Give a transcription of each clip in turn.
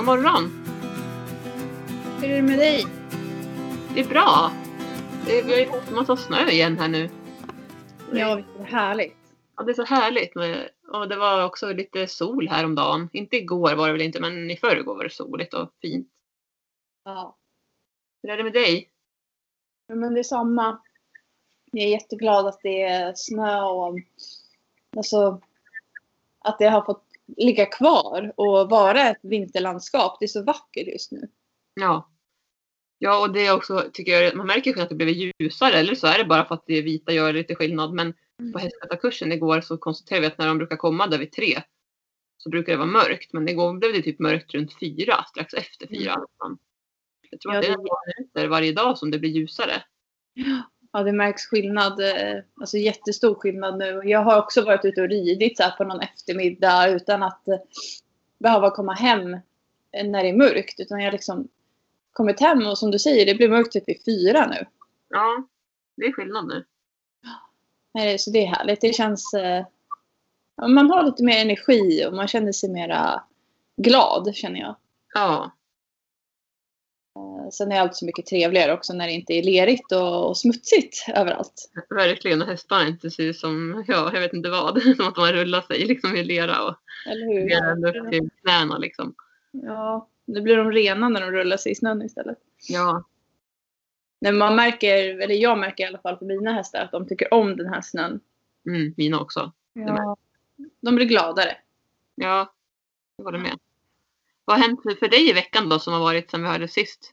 God morgon! Hur är det med dig? Det är bra. Det är, vi har ju fått en massa snö igen här nu. Ja, det är härligt. Ja, det är så härligt. Med, och det var också lite sol häromdagen. Inte igår var det väl inte, men i förrgår var det soligt och fint. Ja. Hur är det med dig? Ja, Men det är samma. Jag är jätteglad att det är snö och alltså, att det har fått ligga kvar och vara ett vinterlandskap. Det är så vackert just nu. Ja. Ja, och det är också, tycker jag, man märker att det blivit ljusare. Eller så är det bara för att det vita gör lite skillnad. Men på hästskötarkursen igår så konstaterade vi att när de brukar komma där vid tre så brukar det vara mörkt. Men igår blev det typ mörkt runt fyra, strax efter fyra. Jag tror Ja, att det är det- några minuter varje dag som det blir ljusare. Ja, det märks skillnad. eh, Alltså jättestor skillnad nu. Jag har också varit ute och ridit så på någon eftermiddag utan att eh, behöva komma hem när det är mörkt. Utan jag har liksom kommit hem och som du säger, det blir mörkt typ vid fyra nu. Ja, det är skillnad nu. Nej, Så det är härligt. Det känns... eh, Man har lite mer energi och man känner sig mera glad känner jag. Ja, Sen är allt så mycket trevligare också när det inte är lerigt och, och smutsigt överallt. verkligen. Och hästarna inte ser ut som, ja, jag vet inte vad. Som att de har rullat sig liksom i lera och Eller lera ända upp hur? till knäna liksom. Ja, nu blir de rena när de rullar sig i snön istället. Ja, Nej, man märker, eller jag märker i alla fall på mina hästar att de tycker om den här snön. mm, mina också. Ja. De blir gladare. Ja, jag håller med. Vad har hänt för- dig i veckan då som har varit sedan vi hörde sist?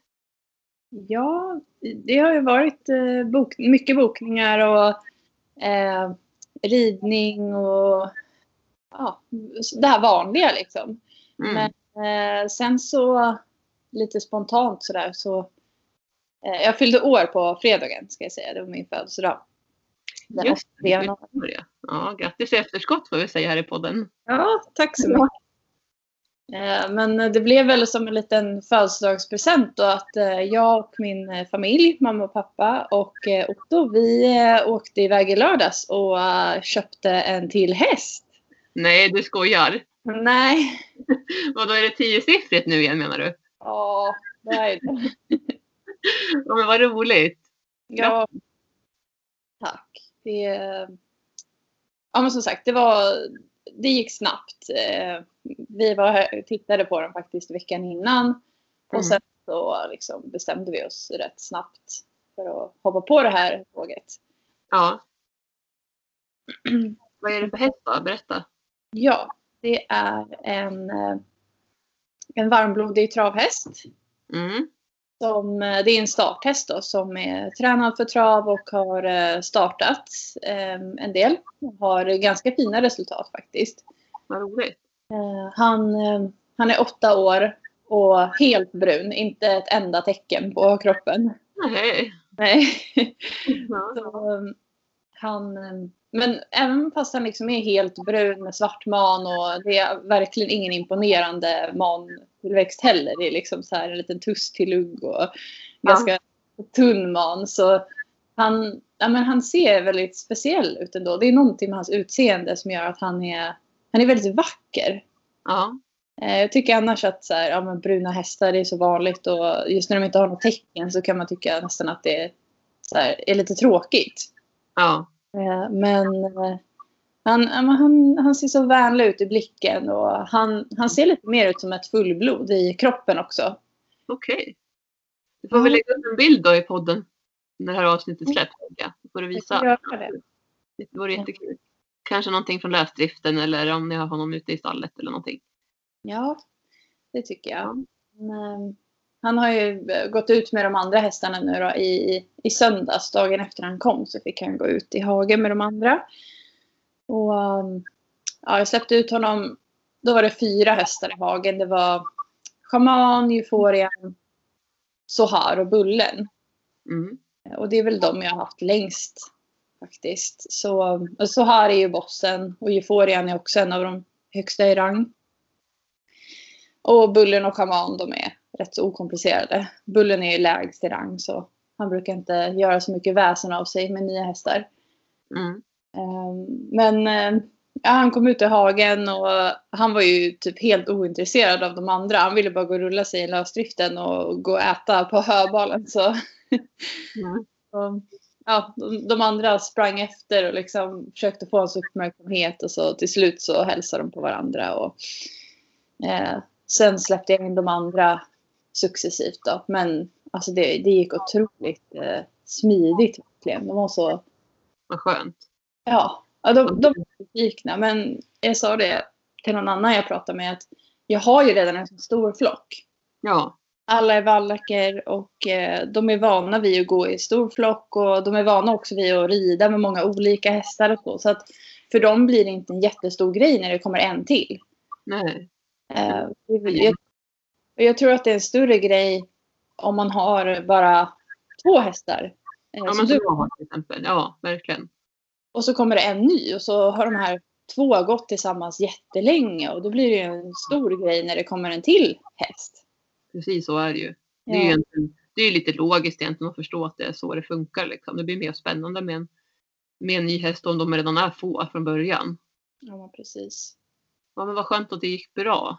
Ja, det har ju varit eh, bok, mycket bokningar och eh, ridning och ja, det här vanliga liksom. Mm. Men eh, sen så lite spontant sådär så eh, jag fyllde år på fredagen ska jag säga. Det var min födelsedag. Den Just det. Ja, grattis i efterskott får vi säga här i podden. Ja, tack så mycket. Eh, Men det blev väl som en liten födelsedagspresent då att eh, jag och min eh, familj, mamma och pappa och Otto, vi åkte iväg i lördags och köpte en till häst. Nej, du skojar. Nej. Vad då är det tiosiffrigt nu igen menar du? Ja, det är det. Ja, men vad roligt. Ja. Tack. Det, ja, men som sagt, det var det gick snabbt. Eh, Vi var tittade på den faktiskt veckan innan. Och Mm. sen så liksom bestämde vi oss rätt snabbt för att hoppa på det här tåget. Ja. Vad är det för häst då? Berätta. Ja, det är en, eh, en varmblodig travhäst. Mm. Som, eh, det är en starthäst då, som är tränad för trav och har eh, startat eh, en del. Har ganska fina resultat faktiskt. Vad roligt. Eh, Han, eh, han är åtta år och helt brun. Inte ett enda tecken på kroppen. Nej. Nej. Så, um, han, men även fast han liksom är helt brun med svart man och det är verkligen ingen imponerande mantillväxt heller. Det är liksom så här en liten tuss till lugg och ganska tunn man. Så han, ja, men han ser väldigt speciell ut ändå. Det är någonting med hans utseende som gör att han är, han är väldigt vacker. Ja. Eh, Jag tycker annars att så här, ja, men bruna hästar är så vanligt och just när de inte har något tecken så kan man tycka nästan att det är, så här, är lite tråkigt. Ja. Eh, Men eh, han, ja, han, han ser så vänlig ut i blicken och han, han ser lite mer ut som ett fullblod i kroppen också. Okej. Du får väl lägga upp en bild då i podden. När det här avsnittet släpps. tänker jag. Då får du Jag visa. göra det. Det vore jättekul. Kanske någonting från lösdriften eller om ni har honom ute i stallet eller någonting. Ja, det tycker jag. Men, han har ju gått ut med de andra hästarna nu då i, i söndags. Dagen efter han kom så fick han gå ut i hagen med de andra. Och um, ja, jag släppte ut honom. Då var det fyra hästar i hagen. Det var Schaman, Euforian, Sohar och Bullen. Mm. Och det är väl de jag har haft längst faktiskt. Så, Sohar är ju bossen och Euforian är också en av de högsta i rang. Och Bullen och Schaman de är rätt så okomplicerade. Bullen är ju lägst i rang så han brukar inte göra så mycket väsen av sig med nya hästar. Mm. Ehm, Men eh, ja, han kom ut i hagen och han var ju typ helt ointresserad av de andra. Han ville bara gå och rulla sig i lösdriften och gå och äta på höbalen. Så, Mm. och, ja, de, de andra sprang efter och liksom försökte få hans uppmärksamhet och så till slut så hälsade de på varandra. Och, eh, sen släppte jag in de andra successivt då. Men alltså det, det gick otroligt eh, smidigt verkligen. De var så Vad skönt. Ja, ja de, de var besvikna. Men jag sa det till någon annan jag pratade med att jag har ju redan en så stor flock. Ja. Alla är vallacker och eh, de är vana vid att gå i stor flock och de är vana också vid att rida med många olika hästar och så. Så att för dem blir det inte en jättestor grej när det kommer en till. Nej. Eh, är jag, jag tror att det är en större grej om man har bara två hästar. Eh, Ja, men du som jag har till exempel. Ja, verkligen. Och så kommer det en ny och så har de här två gått tillsammans jättelänge och då blir det ju en stor grej när det kommer en till häst. Precis så är det ju. Det är ju det är lite logiskt egentligen att förstå att det är så det funkar. Liksom. Det blir mer spännande med en, med en ny häst om de redan är få från början. Ja, precis. Ja, men vad skönt att det gick bra.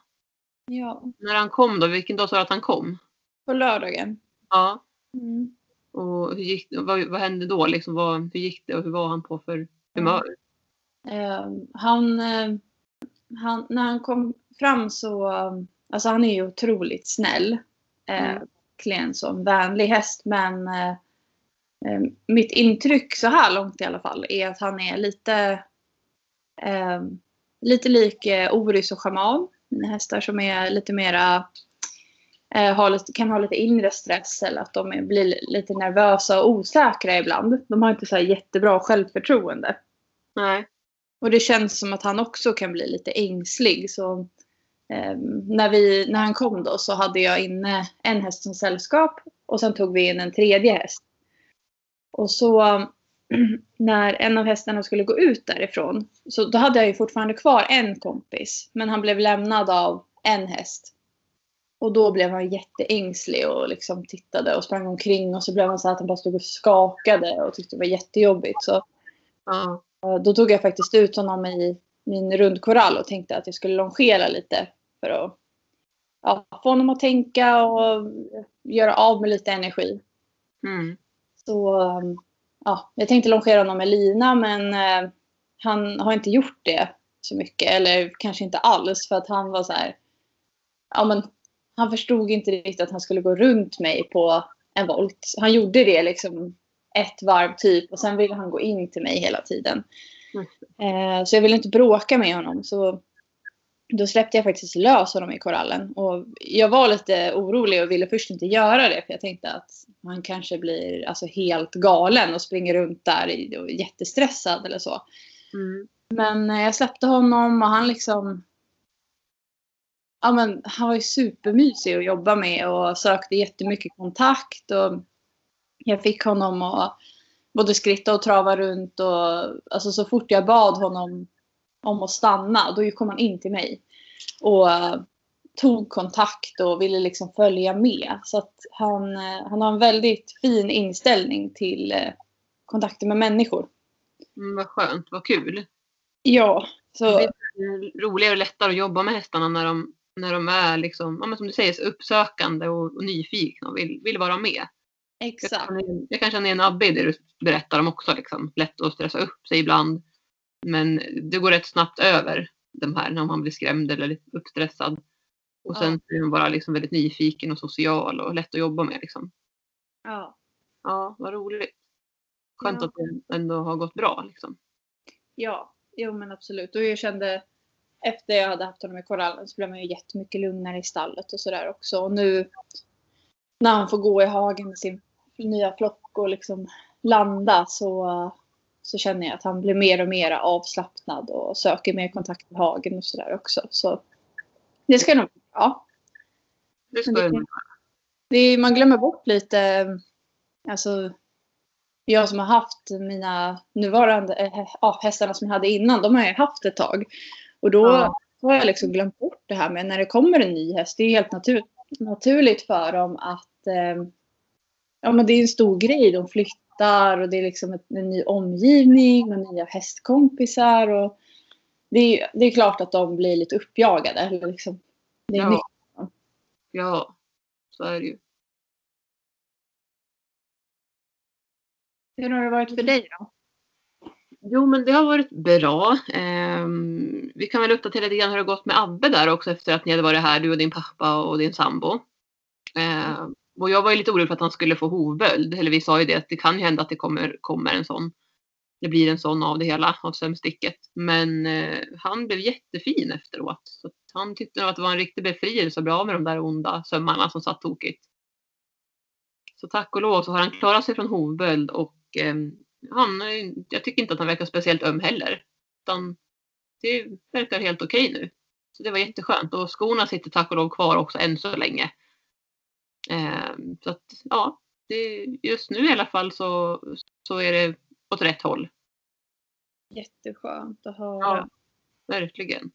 Ja, När han kom då, vilken dag sa du att han kom? på lördagen. Ja. Mm. Och hur gick, vad, vad hände då? Liksom, vad, hur gick det och hur var han på för humör? Eh, han, eh, han, när han kom fram så, alltså han är ju otroligt snäll. Eh, Mm. Verkligen som vänlig häst men eh, eh, mitt intryck så här långt i alla fall är att han är lite eh, lite lik eh, Oris och Shaman. Mina hästar som är lite mera eh, lite, kan ha lite inre stress eller att de blir lite nervösa och osäkra ibland. De har inte så jättebra självförtroende. Nej. Och det känns som att han också kan bli lite ängslig. Så, eh, när, vi, när han kom då så hade jag inne en häst som sällskap och sen tog vi in en tredje häst. Och så när en av hästarna skulle gå ut därifrån så då hade jag ju fortfarande kvar en kompis. Men han blev lämnad av en häst. Och då blev han jätteängslig och liksom tittade och sprang omkring och så blev han så att han bara stod och skakade och tyckte det var jättejobbigt. Så Ja. Eh, Då tog jag faktiskt ut honom i min rundkorall och tänkte att jag skulle longera lite för att ja, få honom att tänka och göra av med lite energi. Mm. Så um, ja, jag tänkte longera honom med lina men eh, han har inte gjort det så mycket eller kanske inte alls för att han var så här. Ja men han förstod inte riktigt att han skulle gå runt mig på en volt. Han gjorde det liksom ett varv typ och sen ville han gå in till mig hela tiden. Eh, så jag ville inte bråka med honom. Så då släppte jag faktiskt lös honom i korallen. Och jag var lite orolig och ville först inte göra det. För jag tänkte att han kanske blir alltså, helt galen och springer runt där och jättestressad eller så. Mm. Men eh, jag släppte honom och han liksom... Ja, men, han var ju supermysig att jobba med och sökte jättemycket kontakt. Och jag fick honom att både skritta och trava runt. Och, alltså, så fort jag bad honom om att stanna, då kom han in till mig. Och eh, tog kontakt och ville liksom följa med. Så att han, eh, han har en väldigt fin inställning till eh, kontakter med människor. Mm, vad skönt, vad kul. Ja, så... Det blir roligare och lättare att jobba med hästarna när de, när de är liksom, ja, men som du säger, uppsökande och, och nyfikna och vill, vill vara med. Exakt. jag kan känna igen Abbe i det du berättar om också. Liksom. Lätt att stressa upp sig ibland. Men det går rätt snabbt över de här när man blir skrämd eller uppstressad. Och sen Ja. blir man bara liksom väldigt nyfiken och social och lätt att jobba med. Liksom. Ja. Ja, vad roligt. Skönt Ja. att det ändå har gått bra. Liksom. Ja, jo men absolut. Och jag kände efter jag hade haft honom i korallen så blev man ju jättemycket lugnare i stallet och sådär också. Och nu när han får gå i hagen med sin nya flock och liksom landa så, så känner jag att han blir mer och mer avslappnad och söker mer kontakt med hagen och sådär också. Så det ska nog bli bra. Det ska det Det man glömmer bort lite, alltså jag som har haft mina nuvarande äh, hästarna som jag hade innan, de har jag haft ett tag. Och då Ja. har jag liksom glömt bort det här med när det kommer en ny häst. Det är helt natur naturligt för dem att eh, ja, men det är en stor grej. De flyttar och det är liksom ett, en ny omgivning och nya hästkompisar. Och, det är, det är klart att de blir lite uppjagade. Eller liksom, det är Ja. nytt. Ja, så är det ju. Hur har det varit för dig då? Jo, men det har varit bra. Eh, vi kan väl uppdatera lite grann hur det har gått med Abbe där också efter att ni hade varit här, du och din pappa och din sambo. Eh, och jag var ju lite orolig för att han skulle få hovböld. Eller vi sa ju det att det kan ju hända att det kommer, kommer en sån. Det blir en sån av det hela, av sömnsticket. Men eh, han blev jättefin efteråt. Så han tyckte nog att det var en riktig befrielse att bli av med de där onda sömmarna som satt tokigt. Så tack och lov så har han klarat sig från hovböld och ehm, han, jag tycker inte att han verkar speciellt öm heller. Utan det verkar helt okej nu. Så det var jätteskönt. Och skorna sitter tack och lov kvar också än så länge. Ehm, så att ja, det, just nu i alla fall så, så är det åt rätt håll. Jätteskönt att höra. Ja, verkligen.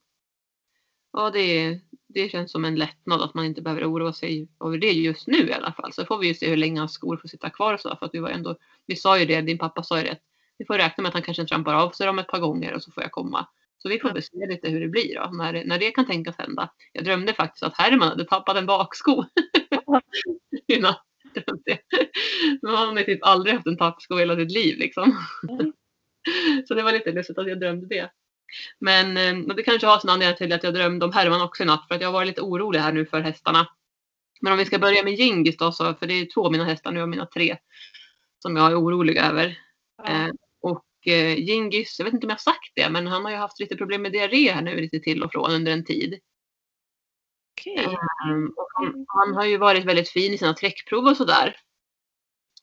Ja, det, det känns som en lättnad att man inte behöver oroa sig över det just nu i alla fall. Så får vi ju se hur länge hans skor får sitta kvar och så. För att vi var ändå, vi sa ju det, din pappa sa ju det. Vi får räkna med att han kanske trampar av sig dem ett par gånger och så får jag komma. Så vi får väl se lite hur det blir då, när, när det kan tänkas hända. Jag drömde faktiskt att Herman hade tappat en baksko. I natt. Men han har typ aldrig haft en tappsko i hela sitt liv liksom. Så det var lite lustigt att jag drömde det. Men eh, och det kanske har sin anledning till att jag drömde om Herman också i natt för att jag var lite orolig här nu för hästarna. Men om vi ska börja med Gingis då, så, för det är två av mina hästar nu av mina tre som jag är orolig över. Ja. Eh, och eh, Gingis, jag vet inte om jag har sagt det, men han har ju haft lite problem med diarré här nu lite till och från under en tid. Mm, och han, han har ju varit väldigt fin i sina träckprov och sådär.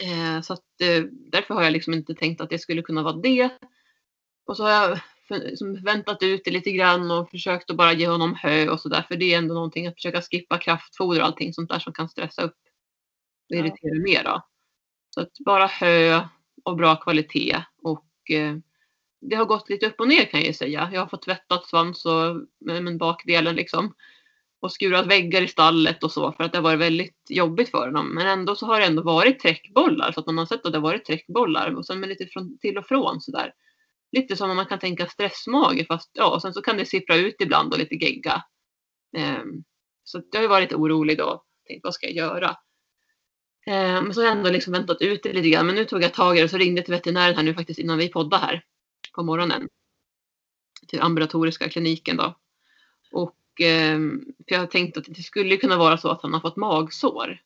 Eh, så att, eh, därför har jag liksom inte tänkt att det skulle kunna vara det. Och så har jag för, liksom väntat ut det lite grann och försökt att bara ge honom hö och sådär. För det är ändå någonting att försöka skippa kraftfoder och allting sånt där som kan stressa upp och Ja. irritera mer. Då. Så att bara hö och bra kvalitet. Och eh, det har gått lite upp och ner kan jag ju säga. Jag har fått tvättat svans och med, med bakdelen liksom och skurat väggar i stallet och så för att det har varit väldigt jobbigt för dem. Men ändå så har det ändå varit träckbollar så att man har sett att det har varit träckbollar och sen med lite från, till och från sådär. Lite som om man kan tänka stressmage fast ja, och sen så kan det sippra ut ibland och lite gegga. Ehm, så jag har ju varit lite orolig då. Tänkt vad ska jag göra? Ehm, men så har jag ändå liksom väntat ut det lite grann. Men nu tog jag tag i det och så ringde jag till veterinären här nu faktiskt innan vi poddade här på morgonen. Till ambulatoriska kliniken då. Och ehm, för jag har tänkt att det skulle kunna vara så att han har fått magsår.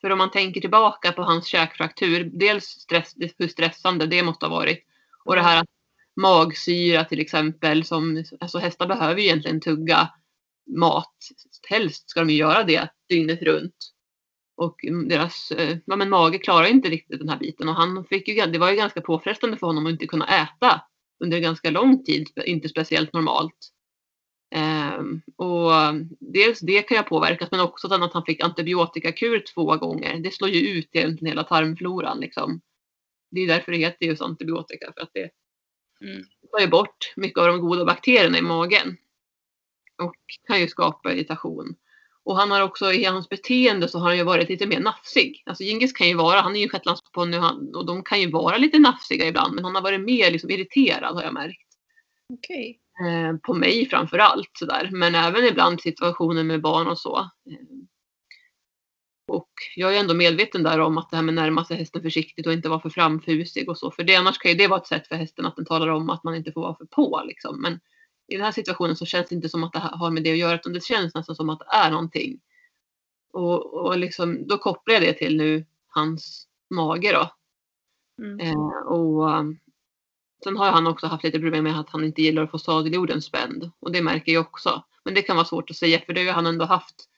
För om man tänker tillbaka på hans käkfraktur, dels stress, hur stressande det måste ha varit. Och det här att magsyra till exempel, som, alltså hästar behöver ju egentligen tugga mat. Helst ska de ju göra det dygnet runt. Och deras eh, ja, men mage klarar inte riktigt den här biten. Och han fick ju, det var ju ganska påfrestande för honom att inte kunna äta under ganska lång tid, inte speciellt normalt. Ehm, och dels det kan ju ha påverkat men också att han fick antibiotikakur två gånger. Det slår ju ut egentligen hela tarmfloran liksom. Det är därför det heter just antibiotika för att det Mm. tar ju bort mycket av de goda bakterierna i magen. Och kan ju skapa irritation. Och han har också i hans beteende så har han ju varit lite mer nafsig. Alltså Djingis kan ju vara, han är ju shetlandsponny och och de kan ju vara lite nafsiga ibland men han har varit mer liksom irriterad har jag märkt. Okej. Eh, på mig framför allt sådär. Men även ibland situationer med barn och så. Eh, och jag är ändå medveten där om att det här med närma sig hästen försiktigt och inte vara för framfusig och så. För det, annars kan ju det vara ett sätt för hästen att den talar om att man inte får vara för på liksom. Men i den här situationen så känns det inte som att det har med det att göra utan det känns nästan som att det är någonting. Och, och liksom, då kopplar jag det till nu hans mage då. Mm. Eh, och um, sen har han också haft lite problem med att han inte gillar att få sadeljorden spänd. Och det märker jag också. Men det kan vara svårt att säga för det har han ändå haft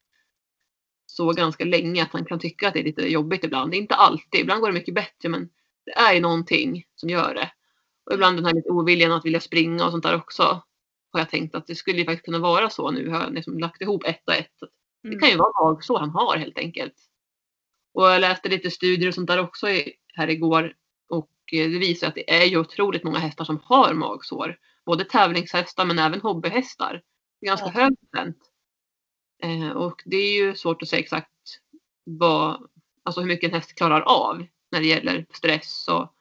så ganska länge att han kan tycka att det är lite jobbigt ibland. Det är inte alltid, ibland går det mycket bättre men det är ju någonting som gör det. Och ibland den här lite oviljan att vilja springa och sånt där också. Har jag tänkt att det skulle ju faktiskt kunna vara så nu. Har jag liksom lagt ihop ett och ett. Det kan ju vara magsår han har helt enkelt. Och jag läste lite studier och sånt där också här igår. Och eh, det visar att det är ju otroligt många hästar som har magsår. Både tävlingshästar men även hobbyhästar. Det är ganska Ja. hög procent. Eh, och det är ju svårt att säga exakt vad, alltså hur mycket en häst klarar av när det gäller stress och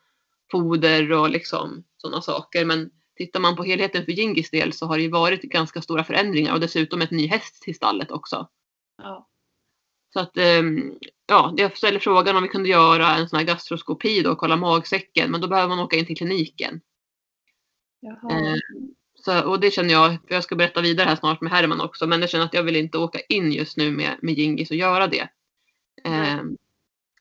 foder och liksom sådana saker. Men tittar man på helheten för Gingis del så har det ju varit ganska stora förändringar och dessutom ett ny häst till stallet också. Ja. Så att ehm, ja, jag ställer frågan om vi kunde göra en sån här gastroskopi då och kolla magsäcken men då behöver man åka in till kliniken. Jaha. Eh, Så, och det känner jag, för jag ska berätta vidare här snart med Herman också, men jag känner att jag vill inte åka in just nu med, med Gingis och göra det. Nej. Ehm,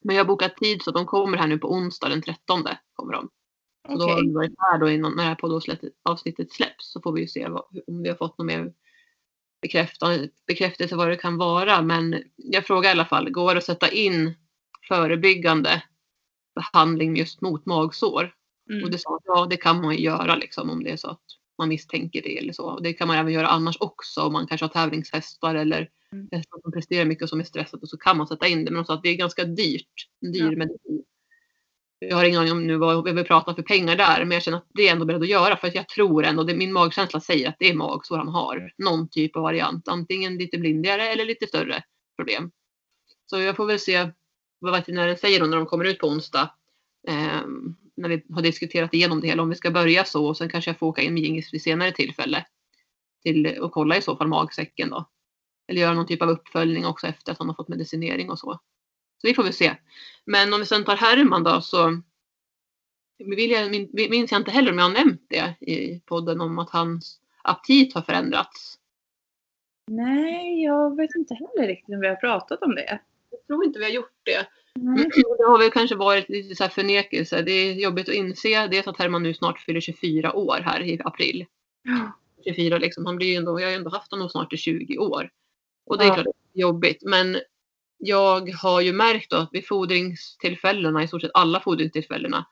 men jag har bokat tid så de kommer här nu på onsdag den 13 kommer de. Så då har vi varit här då innan när det här poddavsnittet släpps så får vi ju se vad, om vi har fått någon mer bekräftelse, vad det kan vara. Men jag frågar i alla fall, går det att sätta in förebyggande behandling just mot magsår? Och Mm. det sa att ja, det kan man ju göra liksom om det är så att man misstänker det eller så. Det kan man även göra annars också om man kanske har tävlingshästar eller Mm. hästar som presterar mycket och som är stressade och så kan man sätta in det. Men också att det är ganska dyrt. En dyr Ja. medicin. Jag har ingen aning om nu vad vi vill prata för pengar där men jag känner att det är ändå beredd att göra för att jag tror ändå, det, min magkänsla säger att det är magsår han har. Någon typ av variant, antingen lite blindigare eller lite större problem. Så jag får väl se vad veterinären säger då när de kommer ut på onsdag. Ehm, när vi har diskuterat igenom det hela, om vi ska börja så och sen kanske jag får åka in med Gingis vid senare tillfälle. Till och kolla i så fall magsäcken då. Eller göra någon typ av uppföljning också efter att han har fått medicinering och så. Så vi får väl se. Men om vi sen tar Herman då så vill jag, min, minns jag inte heller om jag har nämnt det i podden om att hans aptit har förändrats. Nej, jag vet inte heller riktigt om vi har pratat om det. Jag tror inte vi har gjort det. Nej. Det har väl kanske varit lite så här förnekelse. Det är jobbigt att inse. Dels att Herman nu snart fyller 24 år här i april. Ja. 24 liksom. Han blir ju ändå, jag har ju ändå haft honom snart i 20 år. Och det är Ja. klart det är jobbigt. Men jag har ju märkt att vid fodringstillfällena, i stort sett alla fodringstillfällena,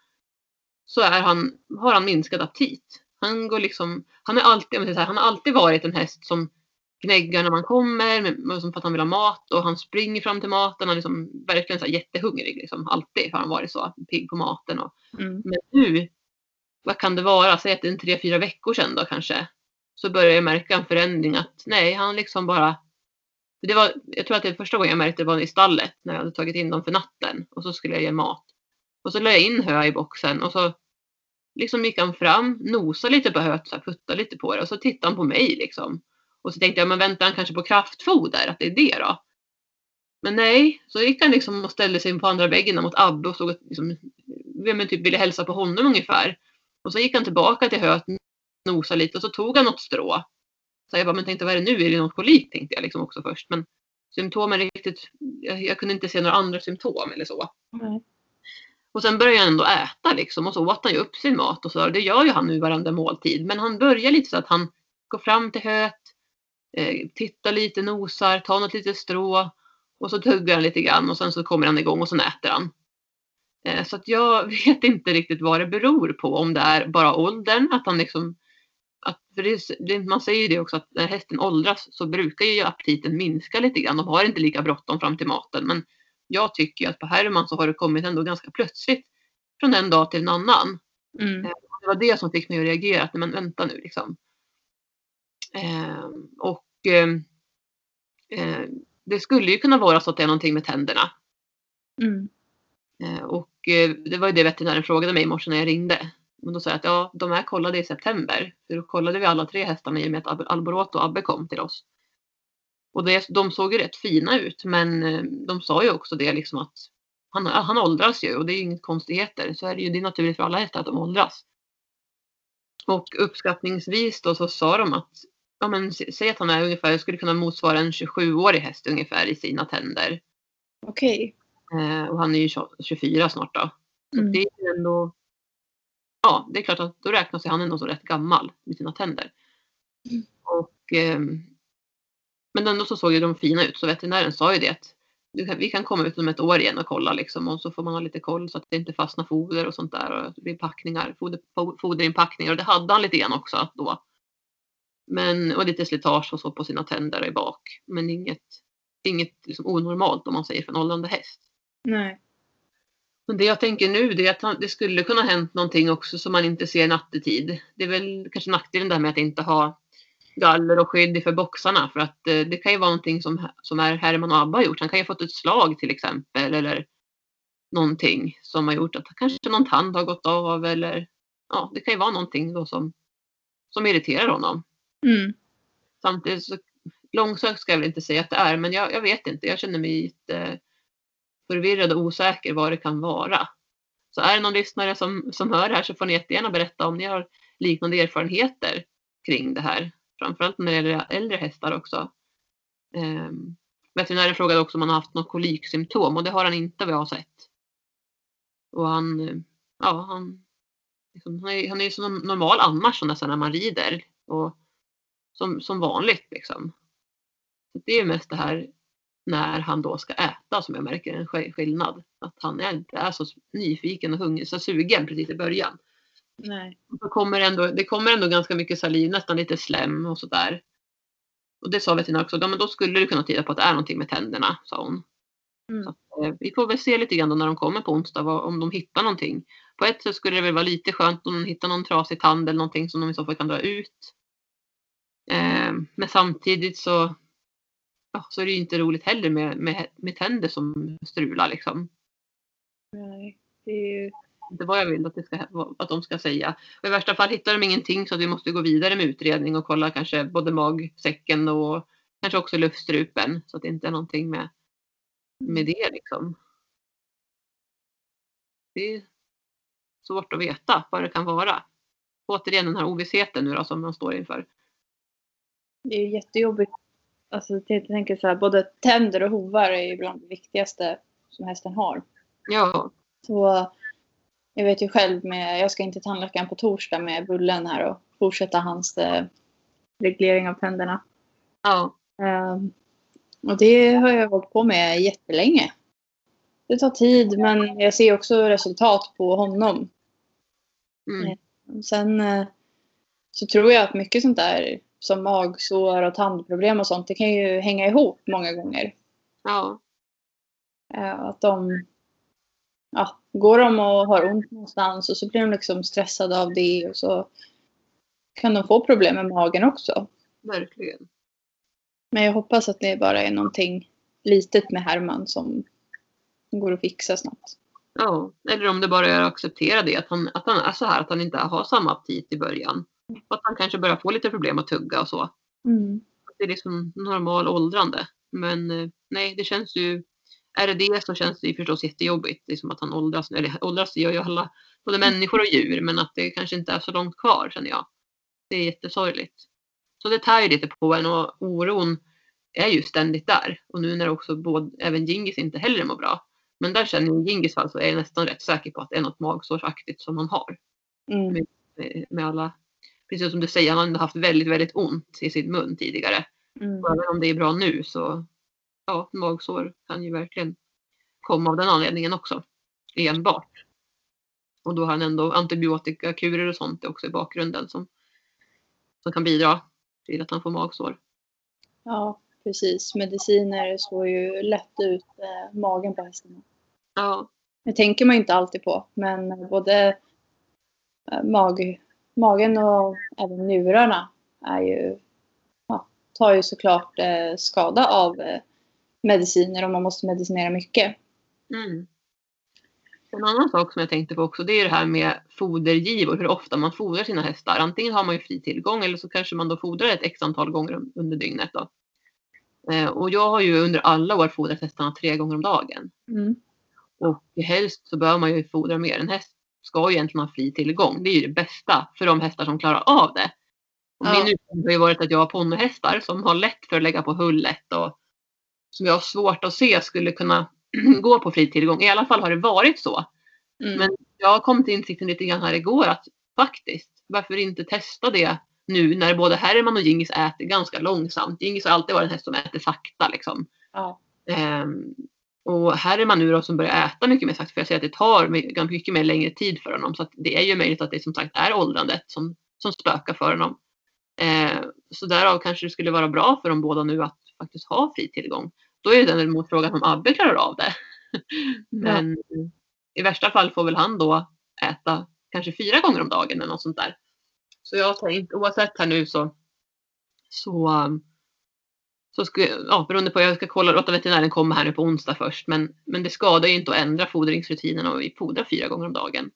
så är han, har han minskad aptit. Han går liksom, han är alltid, så här, han har alltid varit en häst som gnäggar när man kommer, som för att han vill ha mat och han springer fram till maten. Han är liksom verkligen så jättehungrig. Liksom. Alltid har han varit så, pigg på maten. Och, Mm. men nu, vad kan det vara, säg att det är en tre, fyra veckor sedan då kanske. Så börjar jag märka en förändring att nej, han liksom bara. Det var, jag tror att det första gången jag märkte det var i stallet när jag hade tagit in dem för natten och så skulle jag ge mat. Och så la jag in hö i boxen och så liksom gick han fram, nosade lite på höet, så här, puttade lite på det och så tittade han på mig liksom. Och så tänkte jag, men väntar han kanske på kraftfoder, att det är det då? Men nej, så gick han liksom och ställde sig på andra väggen mot Abbe och såg att liksom, vem typ ville hälsa på honom ungefär. Och så gick han tillbaka till höet, nosade lite och så tog han något strå. Så jag bara, men tänkte vad är det nu? Är det något kolik? Tänkte jag liksom också först. Men symptomen riktigt, jag, jag kunde inte se några andra symptom eller så. Nej. Och sen började han ändå äta liksom och så åt han ju upp sin mat och så. Det gör ju han nu varenda måltid. Men han börjar lite så att han går fram till höet, eh, tittar lite, nosar, tar något litet strå och så tuggar han lite grann och sen så kommer han igång och så äter han. Eh, så att jag vet inte riktigt vad det beror på. Om det är bara åldern, att han liksom att, det, man säger ju det också att när hästen åldras så brukar ju aptiten minska lite grann. De har inte lika bråttom fram till maten. Men jag tycker att på Herman så har det kommit ändå ganska plötsligt från en dag till en annan. Mm. Det var det som fick mig att reagera. Att, men vänta nu liksom. Eh, och eh, eh, det skulle ju kunna vara så att det är någonting med tänderna. Mm. Och eh, det var ju det veterinären frågade mig i morse när jag ringde. Men då sa jag att ja, de är kollade i september. För då kollade vi alla tre hästarna i och med att Alboroto och Abbe kom till oss. Och det, de såg ju rätt fina ut men eh, de sa ju också det liksom att han, han åldras ju och det är ju inget konstigheter. Så är det ju, det är naturligt för alla hästar att de åldras. Och uppskattningsvis då så sa de att ja men säg att han är ungefär, skulle kunna motsvara en 27-årig häst ungefär i sina tänder. Okej. Eh, och han är ju 20 24 snart då. Så Mm. det är ändå. Ja, det är klart att då räknas han ändå så rätt gammal med sina tänder. Mm. Och, ehm, men ändå så såg ju de fina ut så veterinären sa ju det att kan, vi kan komma ut om ett år igen och kolla liksom och så får man ha lite koll så att det inte fastnar foder och sånt där och det blir packningar, foder, fo- foderinpackningar och det hade han lite grann också då. Men, och lite slitage och så på sina tänder i bak. Men inget, inget liksom onormalt om man säger för en åldrande häst. Nej. Men det jag tänker nu det är att han- det skulle kunna ha hänt någonting också som man inte ser nattetid. Det är väl kanske nackdelen där med att inte ha galler och skydd för boxarna för att eh, det kan ju vara någonting som, som är Herman och Abba har gjort. Han kan ju ha fått ett slag till exempel eller någonting som har gjort att kanske någon tand har gått av eller ja, det kan ju vara någonting då som som irriterar honom. Mm. Samtidigt så långsökt ska jag väl inte säga att det är, men jag, jag vet inte. Jag känner mig lite förvirrad och osäker vad det kan vara. Så är det någon lyssnare som, som hör det här så får ni jättegärna berätta om ni har liknande erfarenheter kring det här. Framförallt när det gäller äldre hästar också. Ehm, veterinären frågade också om han har haft något koliksymptom och det har han inte vad jag har sett. Och han, ja, han, liksom, han, är, han är som normal annars när man rider. Och som, som vanligt liksom. Så det är mest det här när han då ska äta som jag märker en skillnad. Att han inte är så nyfiken och hungrig, så sugen precis i början. Nej. Det kommer, ändå, det kommer ändå ganska mycket saliv, nästan lite slem och sådär. Och det sa veterinären också, ja, men då skulle du kunna tyda på att det är någonting med tänderna, sa hon. Mm. Så att, eh, vi får väl se lite grann när de kommer på onsdag vad, om de hittar någonting. På ett sätt skulle det väl vara lite skönt om de hittar någon trasig tand eller någonting som de i så fall kan dra ut. Eh, men samtidigt så, ja, så är det ju inte roligt heller med, med, med tänder som strular liksom. Nej, det är ju inte vad jag vill att, det ska, att de ska säga. Och I värsta fall hittar de ingenting så att vi måste gå vidare med utredning och kolla kanske både magsäcken och kanske också luftstrupen så att det inte är någonting med, med det liksom. Det är svårt att veta vad det kan vara. Återigen den här ovissheten nu då som man står inför. Det är jättejobbigt. Alltså, jag tänker så här, både tänder och hovar är bland det viktigaste som hästen har. Ja. Så jag vet ju själv med, jag ska inte till tandläkaren på torsdag med Bullen här och fortsätta hans eh, reglering av tänderna. Ja. Um, och det har jag hållit på med jättelänge. Det tar tid men jag ser också resultat på honom. Mm. Ehm, sen eh, så tror jag att mycket sånt där som magsår och tandproblem och sånt, det kan ju hänga ihop många gånger. Ja. Uh, att de ja, går de och har ont någonstans och så blir de liksom stressade av det och så kan de få problem med magen också. Verkligen. Men jag hoppas att det bara är någonting litet med Herman som går att fixa snabbt. Ja, eller om det bara är att acceptera det, att han, att han är så här, att han inte har samma aptit i början. Att han kanske börjar få lite problem att tugga och så. Mm. Det är liksom normal åldrande. Men eh, nej, det känns ju är det det så känns det ju förstås jättejobbigt. Det är som att han åldras. Eller åldras gör ju alla, både människor och djur. Men att det kanske inte är så långt kvar känner jag. Det är jättesorgligt. Så det tär ju lite på en och oron är ju ständigt där. Och nu när också både, även Gingis inte heller mår bra. Men där känner jag i Gingis fall så är jag nästan rätt säker på att det är något magsårsaktigt som han har. Mm. Med, med, alla, precis som du säger, han har haft väldigt, väldigt ont i sin mun tidigare. Mm. Och även om det är bra nu så ja, magsår kan ju verkligen komma av den anledningen också. Enbart. Och då har han ändå antibiotikakurer och sånt också i bakgrunden som, som kan bidra till att han får magsår. Ja, precis. Mediciner slår ju lätt ut eh, magen på hästarna. Ja. Det tänker man inte alltid på, men både eh, mag, magen och även njurarna är ju, ja, tar ju såklart eh, skada av eh, mediciner om man måste medicinera mycket. Mm. En annan sak som jag tänkte på också det är det här med fodergivor, hur ofta man fodrar sina hästar. Antingen har man ju fri tillgång eller så kanske man då fodrar ett x antal gånger under dygnet. Då. Eh, och jag har ju under alla år fodrat hästarna tre gånger om dagen. Mm. Och helst så bör man ju fodra mer. En häst ska ju egentligen ha fri tillgång. Det är ju det bästa för de hästar som klarar av det. Och Ja. Min utgångspunkt har ju varit att jag har ponnyhästar som har lätt för att lägga på hullet och som jag har svårt att se skulle kunna gå på fri tillgång. I alla fall har det varit så. Mm. Men jag kom till insikten lite grann här igår att faktiskt, varför inte testa det nu när både Herman och Gingis äter ganska långsamt. Gingis har alltid varit en häst som äter sakta liksom. ja. Ehm, och Herman nu då som börjar äta mycket mer sakta, för jag ser att det tar my- ganska mycket mer längre tid för honom. Så att det är ju möjligt att det som sagt är åldrandet som, som spökar för honom. Ehm, så därav kanske det skulle vara bra för dem båda nu att faktiskt ha fri tillgång. Då är den mot frågan om Abbe klarar av det. Men i värsta fall får väl han då äta kanske fyra gånger om dagen eller något sånt där. Så jag har tänkt oavsett här nu så så, så ska, ja, beroende på, jag ska kolla, låta veterinären komma här nu på onsdag först. Men, men det skadar ju inte att ändra fodringsrutinerna och vi fodrar fyra gånger om dagen.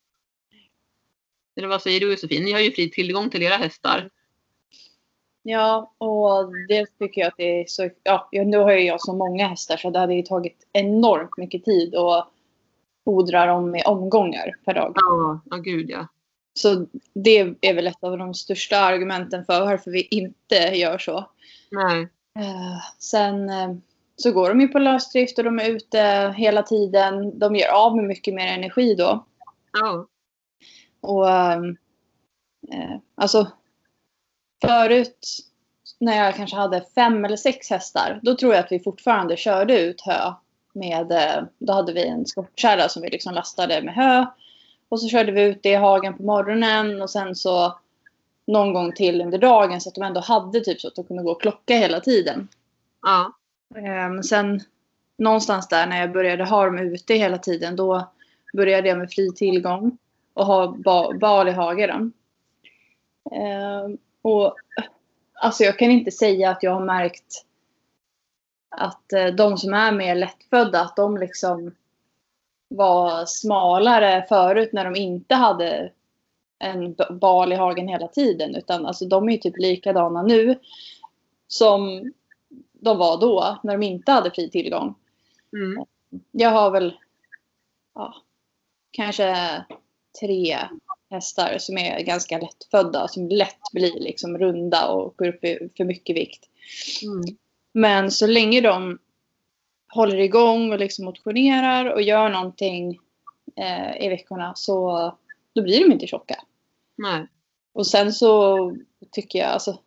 Eller vad säger du Josefin? Ni har ju fri tillgång till era hästar. Ja, och det tycker jag att det är så... Ja, nu har ju jag så många hästar så det hade ju tagit enormt mycket tid att fodra dem med omgångar per dag. Ja, ja gud ja. Så det är väl ett av de största argumenten för varför vi inte gör så. Nej. Eh, sen eh, så går de ju på lösdrift och de är ute hela tiden. De ger av med mycket mer energi då. Ja. Och ehm, eh, alltså förut när jag kanske hade fem eller sex hästar, då tror jag att vi fortfarande körde ut hö med, eh, då hade vi en skottkärra som vi liksom lastade med hö. Och så körde vi ut det i hagen på morgonen och sen så någon gång till under dagen så att de ändå hade typ så att de kunde gå och klocka hela tiden. Ja. Men sen någonstans där när jag började ha dem ute hela tiden då började jag med fri tillgång och ha ba bal i hagen. Ehm, och alltså jag kan inte säga att jag har märkt att eh, de som är mer lättfödda att de liksom var smalare förut när de inte hade en bal i hagen hela tiden. Utan alltså de är ju typ likadana nu som de var då när de inte hade fri tillgång. Mm. Jag har väl ja, kanske tre hästar som är ganska lättfödda som lätt blir liksom runda och går upp i för mycket vikt. Mm. Men så länge de håller igång och liksom motionerar och gör någonting eh, i veckorna så då blir de inte tjocka. Nej. Och sen så tycker jag alltså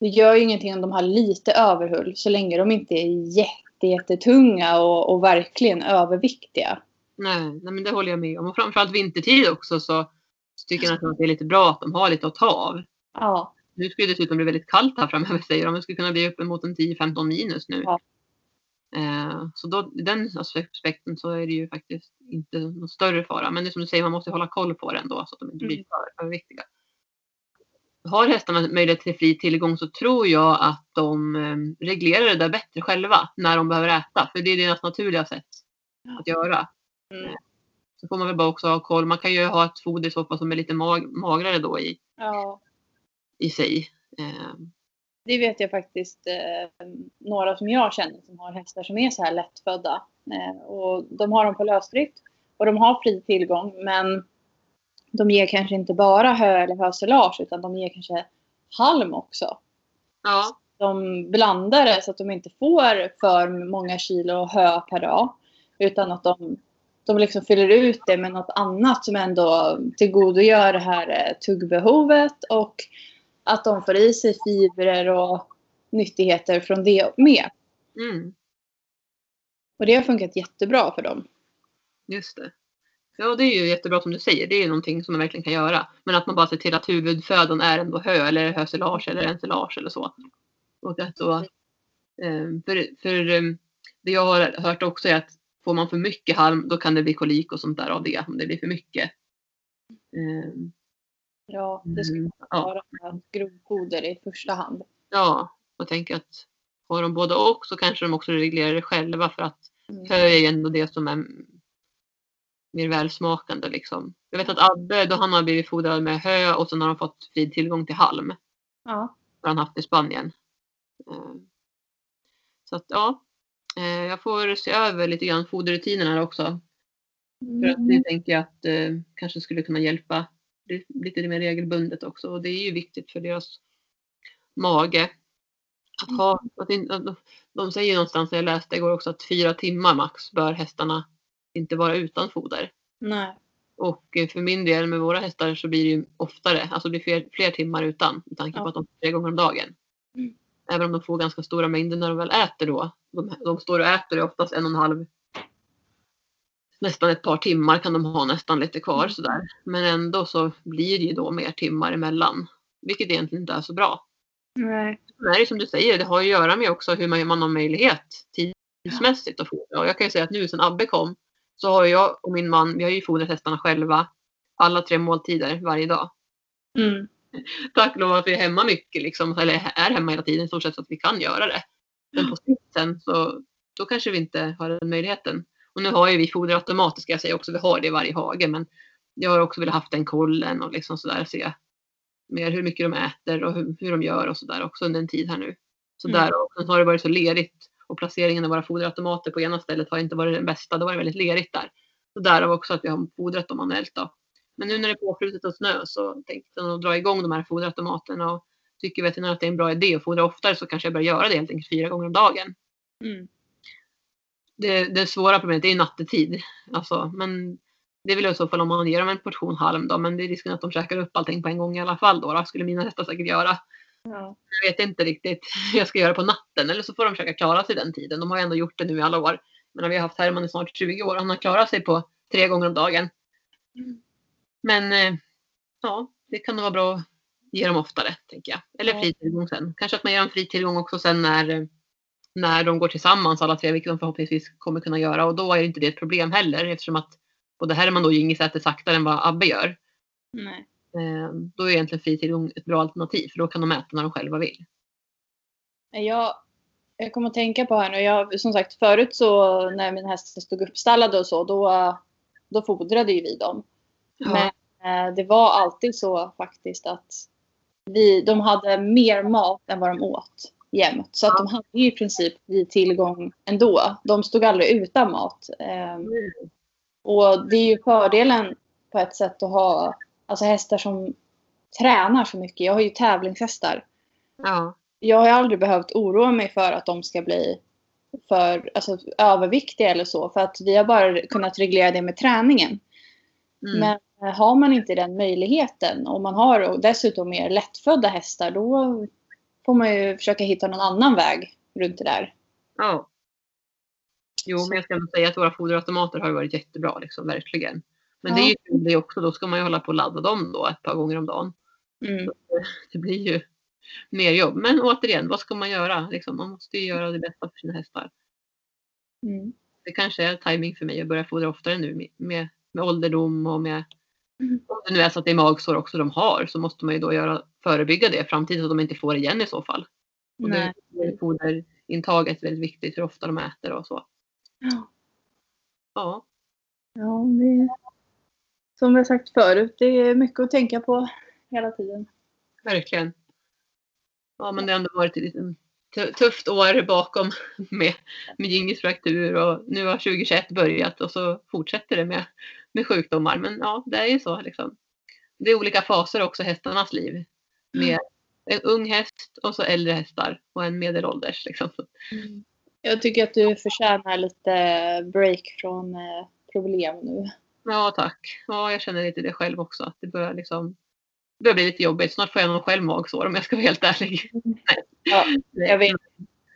det gör ju ingenting om de har lite överhull så länge de inte är jätte, jättetunga och, och verkligen överviktiga. Nej, nej, men det håller jag med om. Och framförallt vintertid också så, så tycker jag att det är lite bra att de har lite att ta av. Ja. Nu ska det dessutom bli väldigt kallt här framöver säger de. Det skulle kunna bli uppemot en 10-15 minus nu. Ja. Eh, så då, i den aspekten så är det ju faktiskt inte någon större fara. Men det är som du säger, man måste hålla koll på det ändå så att de inte blir Mm. för överviktiga. Har hästarna möjlighet till fri tillgång så tror jag att de eh, reglerar det där bättre själva när de behöver äta. För det är deras naturliga sätt att göra. Mm. Så får man väl bara också ha koll. Man kan ju ha ett foder i så fall som är lite mag- magrare då i, ja. i sig. Eh, Det vet jag faktiskt eh, några som jag känner som har hästar som är så här lättfödda. Eh, och de har dem på lösdrift och de har fri tillgång men de ger kanske inte bara hö eller hösilage utan de ger kanske halm också. ja, De blandar det så att de inte får för många kilo hö per dag. Utan att de, de liksom fyller ut det med något annat som ändå tillgodogör det här eh, tuggbehovet. Och att de får i sig fibrer och nyttigheter från det med. mm, Och det har funkat jättebra för dem. just det. Ja, det är ju jättebra som du säger. Det är ju någonting som man verkligen kan göra. Men att man bara ser till att huvudfödan är ändå hö eller hösilage eller ensilage eller så. Och att då, eh, för, för eh, det jag har hört också är att får man för mycket halm då kan det bli kolik och sånt där av det om det blir för mycket. Eh, Ja, det ska mm, ja. vara grovfoder i första hand. Ja, jag tänker att har de både och så kanske de också reglerar det själva för att Mm. hö är ju ändå det som är mer välsmakande liksom. Jag vet att Abbe, då han har blivit fodrad med hö och sen har han fått fri tillgång till halm. Ja. Har han haft i Spanien. Eh, Så att ja, eh, jag får se över lite grann foderrutinerna här också. För att det tänker jag att eh, kanske skulle kunna hjälpa lite mer regelbundet också. Och det är ju viktigt för deras mage. Att ha, att in, att de- säger någonstans, jag läste igår också, att fyra timmar max bör hästarna inte vara utan foder. Nej. Och eh, för min del med våra hästar så blir det ju oftare, alltså det blir fler, fler timmar utan med tanke på Ja. att de får tre gånger om dagen. Mm. Även om de får ganska stora mängder när de väl äter då. De, de står och äter oftast en och en halv nästan ett par timmar kan de ha nästan lite kvar Mm. sådär. Men ändå så blir det ju då mer timmar emellan. Vilket egentligen inte är så bra. Nej. Men är det som du säger, det har att göra med också hur man, man har möjlighet tidsmässigt att fodra. Och jag kan ju säga att nu sen Abbe kom så har jag och min man, vi har ju fodrat hästarna själva alla tre måltider varje dag. Mm. Tack lov att vi är hemma mycket liksom, eller är hemma hela tiden i stort sett så att vi kan göra det. Men på sikt sen så då kanske vi inte har den möjligheten. Och nu har ju vi foderautomat ska jag säga också, vi har det i varje hage men jag har också velat haft den kollen och liksom sådär se mer hur mycket de äter och hur, hur de gör och sådär också under en tid här nu. Så Mm. där och sen har det varit så lerigt och placeringen av våra foderautomater på ena stället har inte varit den bästa. Det var väldigt lerigt där. Så därav också att vi har fodrat dem manuellt då. Men nu när det är påfruset och snö så tänkte jag dra igång de här foderautomaterna och tycker veterinären att det är en bra idé att fodra oftare så kanske jag börjar göra det helt enkelt fyra gånger om dagen. Mm. Det, det svåra problemet är ju nattetid. Alltså, men det är väl i så fall om man ger dem en portion halm då, men det är risken att de käkar upp allting på en gång i alla fall då. då skulle mina hästar säkert göra. Ja. Jag vet inte riktigt hur jag ska göra på natten eller så får de försöka klara sig den tiden. De har ju ändå gjort det nu i alla år. Men vi har haft Herman i snart 20 år. Han har klarat sig på tre gånger om dagen. Mm. Men eh, ja, det kan nog vara bra att ge dem oftare, tänker jag. Eller fri tillgång sen. Kanske att man ger dem fri tillgång också sen när, eh, när de går tillsammans alla tre, vilket de förhoppningsvis kommer kunna göra. Och då är inte det ett problem heller eftersom att både Herman och Gingis äter saktare än vad Abbe gör. Nej. Eh, då är egentligen fri tillgång ett bra alternativ för då kan de äta när de själva vill. Jag, jag kommer att tänka på här nu. Jag, som sagt, förut så när mina hästar stod uppstallade och så, då, då fodrade ju vi dem. Ja. Men eh, det var alltid så faktiskt att vi, de hade mer mat än vad de åt jämt. Så att de hade ju i princip fri tillgång ändå. De stod aldrig utan mat. Eh, och det är ju fördelen på ett sätt att ha alltså hästar som tränar så mycket. Jag har ju tävlingshästar. Ja. Jag har aldrig behövt oroa mig för att de ska bli för alltså, överviktiga eller så. För att vi har bara kunnat reglera det med träningen. Mm. Men eh, har man inte den möjligheten och man har dessutom mer lättfödda hästar då får man ju försöka hitta någon annan väg runt det där. Ja. Jo, men jag ska ändå säga att våra foderautomater har varit jättebra, liksom, verkligen. Men det är ju det också, då ska man ju hålla på och ladda dem då ett par gånger om dagen. Mm. Det blir ju mer jobb. Men återigen, vad ska man göra? Liksom, man måste ju göra det bästa för sina hästar. Mm. Det kanske är timing för mig att börja fodra oftare nu med, med, ålderdom och med. Om det nu är så att det är magsår också de har så måste man ju då göra, förebygga det framtidigt så att de inte får igen i så fall. Och Nej. det är foderintaget väldigt viktigt hur ofta de äter och så. Ja. Ja, Ja, det, som vi har sagt förut, det är mycket att tänka på hela tiden. verkligen. Ja, men det har ändå varit tu- tufft år bakom med, med Gingis fraktur och nu har 2021 börjat och så fortsätter det med, med sjukdomar. Men ja, det är ju så liksom. Det är olika faser också i hästarnas liv. Med en ung häst och så äldre hästar och en medelålders. Liksom. Jag tycker att du förtjänar lite break från eh, problem nu. Ja, tack. Ja, jag känner lite det själv också. Att det börjar liksom det börjar bli lite jobbigt. Snart får jag nog själv magsår om jag ska vara helt ärlig. Ja, jag vet.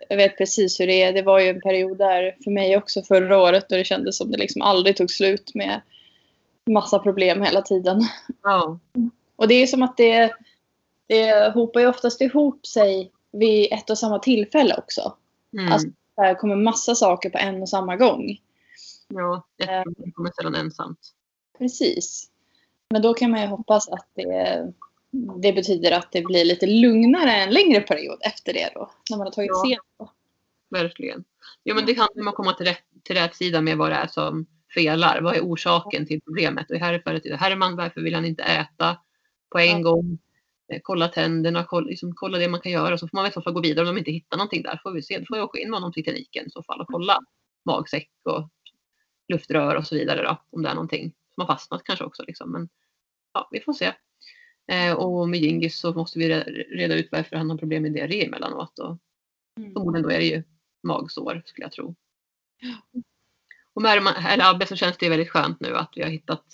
Jag vet precis hur det är. Det var ju en period där för mig också förra året då det kändes som det liksom aldrig tog slut med massa problem hela tiden. Ja, Och det är som att det, det hopar ju oftast ihop sig vid ett och samma tillfälle också. mm. Alltså- Där kommer massa saker på en och samma gång. ja det kommer sällan ensamt. Precis. Men då kan man ju hoppas att det, det betyder att det blir lite lugnare en längre period efter det då. När man har tagit Ja. igenom. Verkligen. Jo, men det handlar om att komma till rätt, till rätt sida med vad det är som felar. Vad är orsaken till problemet? Och här är Herman, varför vill han inte äta på en Ja. gång? Eh, Kolla tänderna, kolla, liksom, kolla det man kan göra. Så får man i så fall gå vidare om de inte hittar någonting där. Får vi se. Då får jag åka in med honom till kliniken i så fall och kolla magsäck och luftrör och så vidare då. Om det är någonting som har fastnat kanske också. Liksom. Men ja, vi får se. Eh, och med Gingis så måste vi re- reda ut varför han har problem med diarré emellanåt. Och Mm. Förmodligen då är det ju magsår skulle jag tro. Och med eller Abbe så känns det väldigt skönt nu att vi har hittat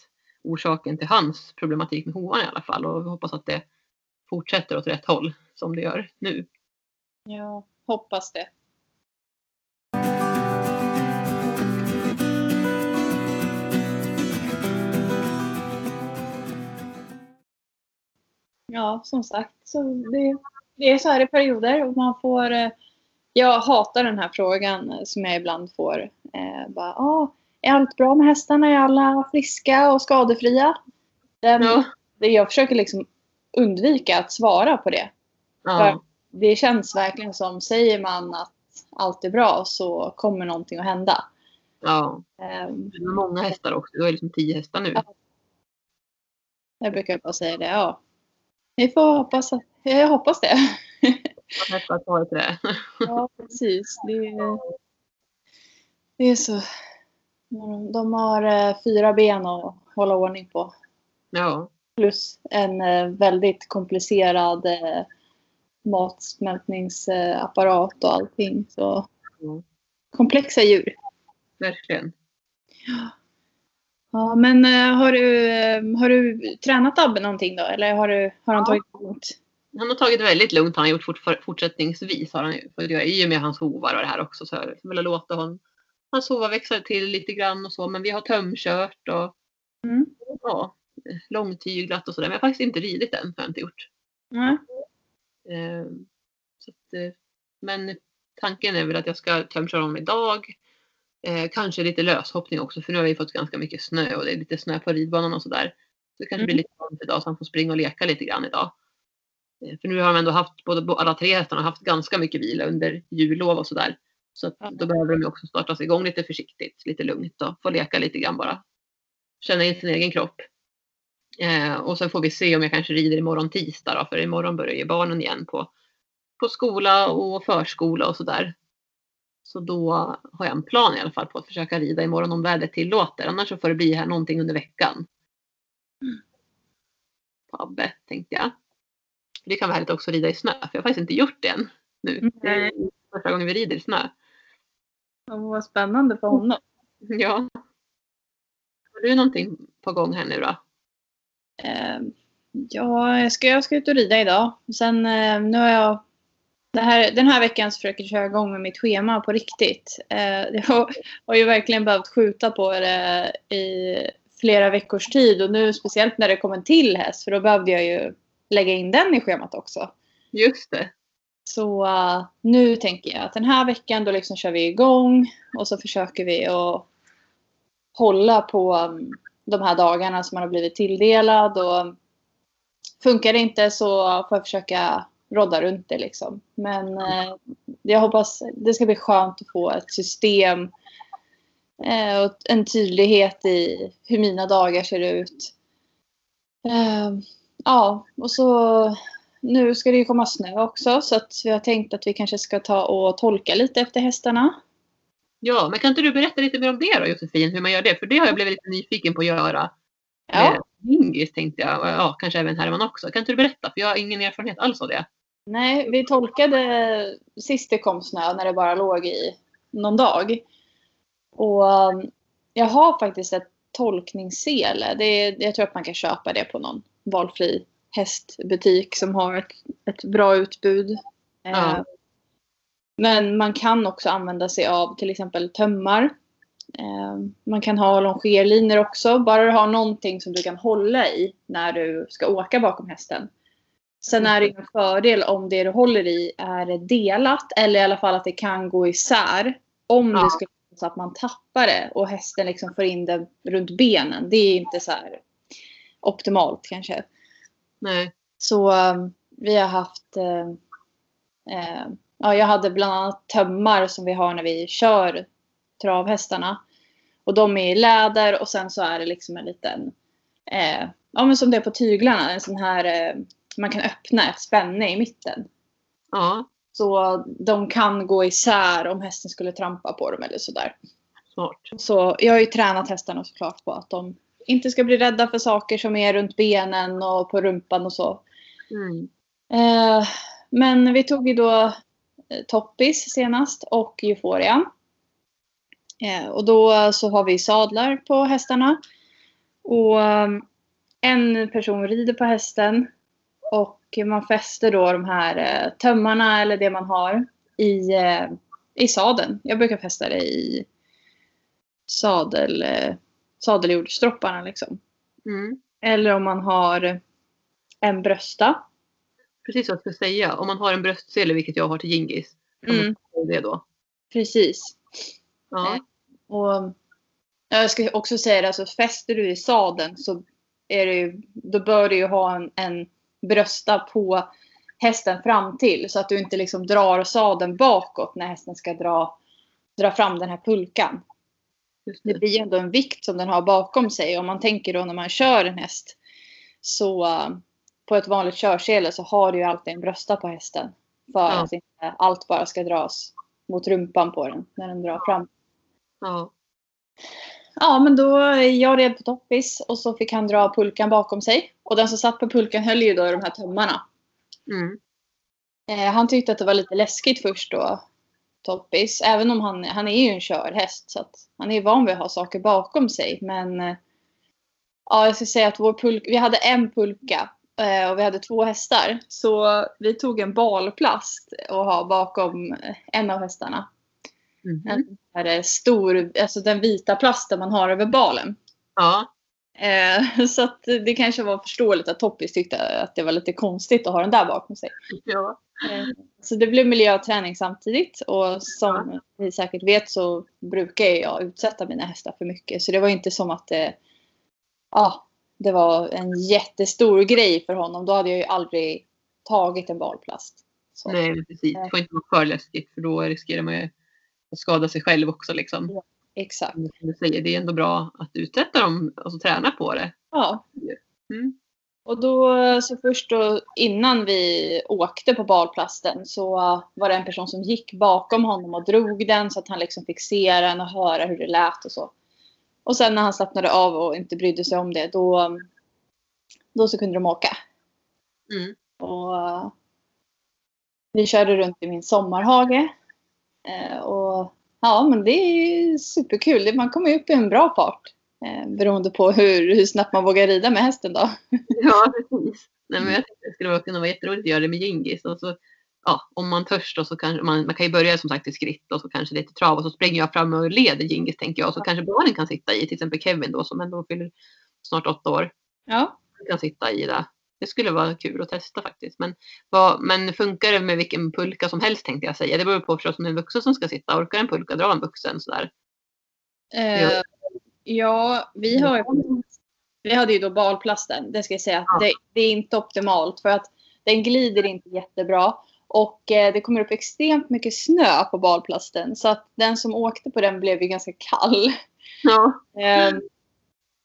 orsaken till hans problematik med hovarna i alla fall och vi hoppas att det fortsätter åt rätt håll som det gör nu. Ja, hoppas det. Ja, som sagt. Så det, det är så här i perioder. Och man får, eh, jag hatar den här frågan eh, som jag ibland får. Eh, bara, ah, är allt bra med hästarna? Är alla friska och skadefria? Den, Ja. det jag försöker liksom undvika att svara på det. Ja, Det känns verkligen som, säger man att allt är bra så kommer någonting att hända. ja. Ehm, Det är många hästar också. Du har liksom tio hästar nu. Ja. Jag brukar bara säga det, ja. Vi får hoppas, att- jag hoppas det. Tar till det. Ja, precis. Det är, det är så. De har eh, fyra ben att hålla ordning på. Ja. Plus en eh, väldigt komplicerad eh, matsmältningsapparat och allting. Så Mm. komplexa djur. Verkligen. Ja, men eh, har du, har du tränat Abbe någonting då? Eller har, du, har han Ja. tagit det lugnt? Han har tagit det väldigt lugnt har han gjort fort, fortsättningsvis. Har han I och med hans hovar och det här också. Så har jag velat låta honom, hans hovar växa till lite grann och så. Men vi har tömkört och Mm. ja, långtyglat och sådär. Men jag har faktiskt inte ridit än. Har jag inte gjort. Nej. Eh, så att, eh, men tanken är väl att jag ska tömköra honom idag. Eh, kanske lite löshoppning också för nu har vi fått ganska mycket snö och det är lite snö på ridbanan och sådär. Så det kanske Mm. blir lite varmt idag så han får springa och leka lite grann idag. Eh, för nu har de ändå haft, både alla tre hästarna har haft ganska mycket vila under jullov och sådär. Så att då behöver de också startas igång lite försiktigt, lite lugnt och få leka lite grann bara. Känna in sin egen kropp. Eh, och sen får vi se om jag kanske rider imorgon tisdag då, för imorgon börjar ju barnen igen på, på skola och förskola och sådär. Så då har jag en plan i alla fall på att försöka rida imorgon om vädret tillåter. Annars så får det bli här någonting under veckan. På Abbe tänkte jag. Det kan vara härligt också att rida i snö, för jag har faktiskt inte gjort det än nu. Det är första gången vi rider i snö. Ja, Vad spännande för honom. Ja. Har du någonting på gång här nu då? Eh, ja, jag ska, jag ska ut och rida idag. Sen eh, nu har jag här, den här veckan så försöker jag köra igång med mitt schema på riktigt. Eh, jag har, ju verkligen behövt skjuta på det i flera veckors tid och nu speciellt när det kom en till häst för då behövde jag ju lägga in den i schemat också. Just det. Så eh, nu tänker jag att den här veckan då liksom kör vi igång och så försöker vi att hålla på um, de här dagarna som man har blivit tilldelad och funkar det inte så får jag försöka rodda runt det liksom. Men eh, jag hoppas det ska bli skönt att få ett system eh, och en tydlighet i hur mina dagar ser ut. Eh, ja, och så nu ska det ju komma snö också så att vi har tänkt att vi kanske ska ta och tolka lite efter hästarna. Ja, men kan inte du berätta lite mer om det då Josefin, hur man gör det? För det har jag blivit lite nyfiken på att göra. Ja. Med Dingis tänkte jag, ja, kanske även Herman också. Kan inte du berätta? För jag har ingen erfarenhet alls av det. Nej, vi tolkade sist det kom snö när det bara låg i någon dag. Och um, jag har faktiskt ett tolkningssele. Det är, jag tror att man kan köpa det på någon valfri hästbutik som har ett, ett bra utbud. Ja. Eh, Men man kan också använda sig av till exempel tömmar. Eh, Man kan ha longerlinor också. Bara du har någonting som du kan hålla i när du ska åka bakom hästen. Sen är det en fördel om det du håller i är delat eller i alla fall att det kan gå isär. Om Ja. det skulle vara så att man tappar det och hästen liksom får in det runt benen. Det är inte så här optimalt kanske. Nej. Så um, vi har haft eh, Ja, jag hade bland annat tömmar som vi har när vi kör travhästarna. Och de är i läder och sen så är det liksom en liten eh, Ja men som det är på tyglarna, en sån här eh, Man kan öppna ett spänne i mitten. Ja, Så de kan gå isär om hästen skulle trampa på dem eller sådär. smart. Så jag har ju tränat hästarna såklart på att de inte ska bli rädda för saker som är runt benen och på rumpan och så. Mm. Eh, men vi tog ju då eh, Toppis senast och Euphoria. Eh, och då så har vi sadlar på hästarna. Och eh, en person rider på hästen. Och man fäster då de här eh, tömmarna eller det man har i, eh, i sadeln. Jag brukar fästa det i sadel, eh, sadeljordstropparna liksom. Mm. Eller om man har en brösta. Precis vad jag skulle säga. Om man har en bröstsele, vilket jag har till Gingis. Mm, det då. precis. Ja. Och jag ska också säga det, alltså fäster du i sadeln så är det ju, då bör du ju ha en, en brösta på hästen fram till så att du inte liksom drar sadeln bakåt när hästen ska dra, dra fram den här pulkan. Det det. blir ju ändå en vikt som den har bakom sig. Om man tänker då när man kör en häst så, på ett vanligt körsele så har du ju alltid en brösta på hästen. För Ja. att inte allt bara ska dras mot rumpan på den när den drar fram. Ja. Ja, men då jag red på toppis och så fick han dra pulkan bakom sig. Och den som satt på pulkan höll ju då i de här tömmarna. Mm. Eh, han tyckte att det var lite läskigt först då, Toppis. Även om han, han är ju en körhäst så att han är van vid att ha saker bakom sig. Men eh, ja, jag ska säga att vår pulk, vi hade en pulka eh, och vi hade två hästar. Så vi tog en balplast och ha bakom eh, en av hästarna. En sån här stor, alltså den vita plasten man har över balen. Ja. Eh, så att det kanske var förståeligt att Toppis tyckte att det var lite konstigt att ha den där bakom sig. ja. Eh, Så det blev miljöträning samtidigt och som ni säkert vet så brukar jag utsätta mina hästar för mycket. Så det var inte som att det, ja, det var en jättestor grej för honom. Då hade jag ju aldrig tagit en balplast. Så. Nej, precis. Det får inte vara för läskigt för då riskerar man ju skada sig själv också. Liksom. Exakt. Som du säger, det är ändå bra att utsätta dem och så träna på det. Ja. Mm. Och då så först då innan vi åkte på balplasten så var det en person som gick bakom honom och drog den så att han liksom fick se den och höra hur det lät och så. Och sen när han slappnade av och inte brydde sig om det då, då så kunde de åka. Mm. Och eh, vi körde runt i min sommarhage. Eh, och ja, men det är superkul. Man kommer upp i en bra fart. Eh, beroende på hur, hur snabbt man vågar rida med hästen då. Ja, precis. Nej, men jag tyckte det skulle kunna vara jätteroligt att göra det med Gingis. Och så, ja, om man törs då så kanske man, man kan ju börja som sagt i skritt och så kanske lite trav och så springer jag fram och leder Gingis tänker jag. Så kanske barnen kan sitta i, till exempel Kevin då som ändå fyller snart åtta år. Ja. kan sitta i det. Det skulle vara kul att testa faktiskt. Men, vad, men funkar det med vilken pulka som helst tänkte jag säga. Det beror på förstås om det är en vuxen som ska sitta. Orkar en pulka dra en vuxen sådär? Eh, ja, vi har ju, vi hade ju då balplasten. Det ska jag säga. Ja. Det, det är inte optimalt för att den glider inte jättebra. Och eh, det kommer upp extremt mycket snö på balplasten. Så att den som åkte på den blev ju ganska kall. Ja. Eh,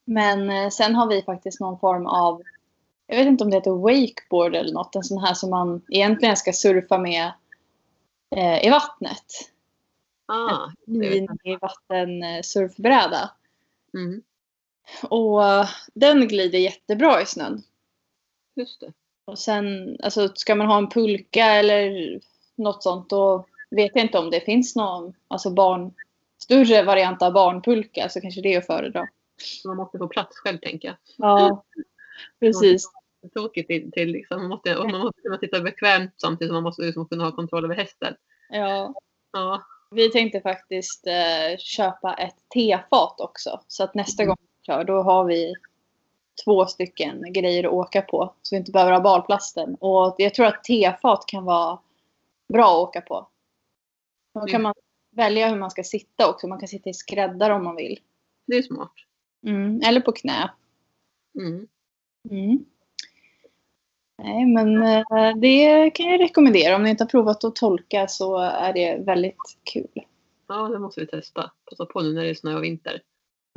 men sen har vi faktiskt någon form av, jag vet inte om det heter wakeboard eller något. En sån här som man egentligen ska surfa med eh, i vattnet. Ah, Mini vattensurfbräda. mm, Och eh, den glider jättebra i snön. just det. Och sen, alltså ska man ha en pulka eller något sånt då vet jag inte om det finns någon, alltså barn, större variant av barnpulka så kanske det är att föredra. Man måste få plats själv tänker jag. Ja, precis. Tråkigt till, till liksom. Man måste, och man måste kunna sitta bekvämt samtidigt som man måste liksom kunna ha kontroll över hästen. Ja. Ja, Vi tänkte faktiskt eh, köpa ett tefat också. Så att nästa gång vi kör då har vi två stycken grejer att åka på. Så vi inte behöver ha balplasten. Och jag tror att tefat kan vara bra att åka på. Då kan man välja hur man ska sitta också. Man kan sitta i skräddar om man vill. det är smart. Mm. Eller på knä. Mm. Mm. Nej, men eh, det kan jag rekommendera. Om ni inte har provat att tolka så är det väldigt kul. Ja, det måste vi testa. Passa på nu när det är snö och vinter.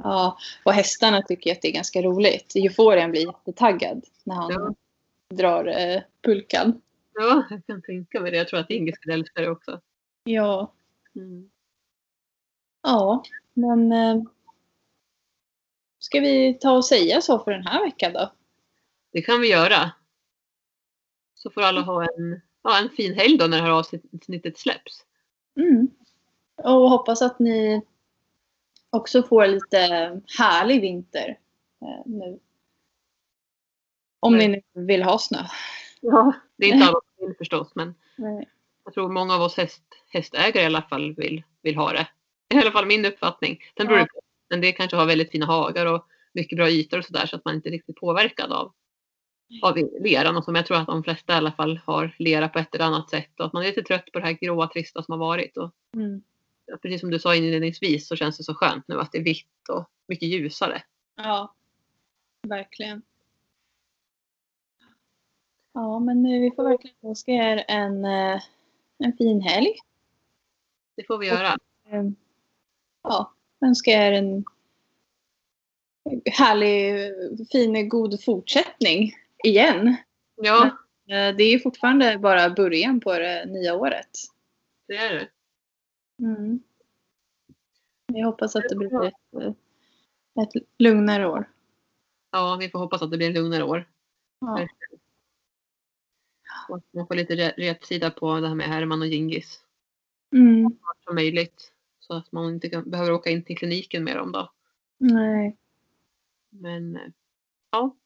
Ja, och hästarna tycker att det är ganska roligt. Euforien blir jättetaggad när han Ja. drar eh, pulkan. Ja, jag kan tänka mig det. Jag tror att Inge skulle älska det också. Ja, Mm. ja men eh, ska vi ta och säga så för den här veckan då? Det kan vi göra. Så får alla ha en, ja, en fin helg då när det här avsnittet släpps. Mm. Och hoppas att ni också får lite härlig vinter eh, nu. Om ni nu vill ha snö. Ja. Det är inte alla som vill förstås, men Nej. jag tror många av oss häst, hästägare i alla fall vill, vill ha det. I alla fall min uppfattning. Sen beror det på. Men det kanske har väldigt fina hagar och mycket bra ytor och sådär så att man inte är riktigt påverkad av, av leran. Och som jag tror att de flesta i alla fall har lera på ett eller annat sätt. Och att man är lite trött på det här gråa trista som har varit. Och Mm. precis som du sa inledningsvis så känns det så skönt nu att det är vitt och mycket ljusare. Ja, verkligen. Ja, men vi får verkligen önska er en, eh, en fin helg. Det får vi göra. Eh, Ja, önska er en härlig, fin, god fortsättning igen. Ja, Eh, Det är fortfarande bara början på det nya året. det är det. Mm. Jag hoppas att det blir ett, eh, ett lugnare år. Ja, vi får hoppas att det blir en lugnare år. Ja. Och man får lite re- rätsida på det här med Herman och Gingis. Mm. Som möjligt. Så att man inte kan, behöver åka in till kliniken med dem då. Nej. Men eh, ja,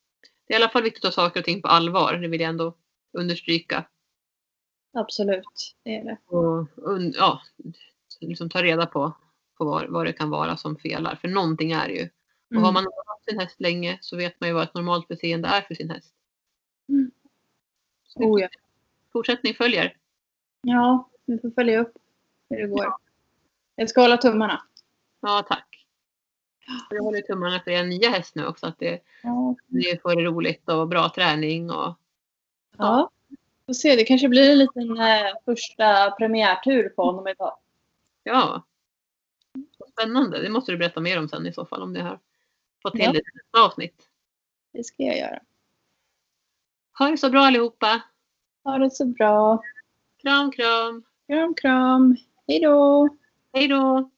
det är i alla fall viktigt att ta saker och ting på allvar. Det vill jag ändå understryka. Absolut, det är det. Och un, ja, liksom ta reda på, på vad, vad det kan vara som felar. För någonting är det ju. Och har Mm. man haft sin häst länge så vet man ju vad ett normalt beteende är för sin häst. Mm. Oh, ja. Fortsättning följer. ja, vi får följa upp hur det går. Jag ska hålla tummarna. Ja, tack. Jag håller tummarna för er nya häst nu också. Att det, Ja. det får det roligt och bra träning. Och, ja. Får se, det kanske blir en liten eh, första premiärtur på honom idag. ja. Spännande. Det måste du berätta mer om sen i så fall. Om det har fått till Ja. det nästa avsnitt. Det ska jag göra. Ha det så bra allihopa. Ha det så bra. Kram, kram. Kram, kram. Hej då! Hej då.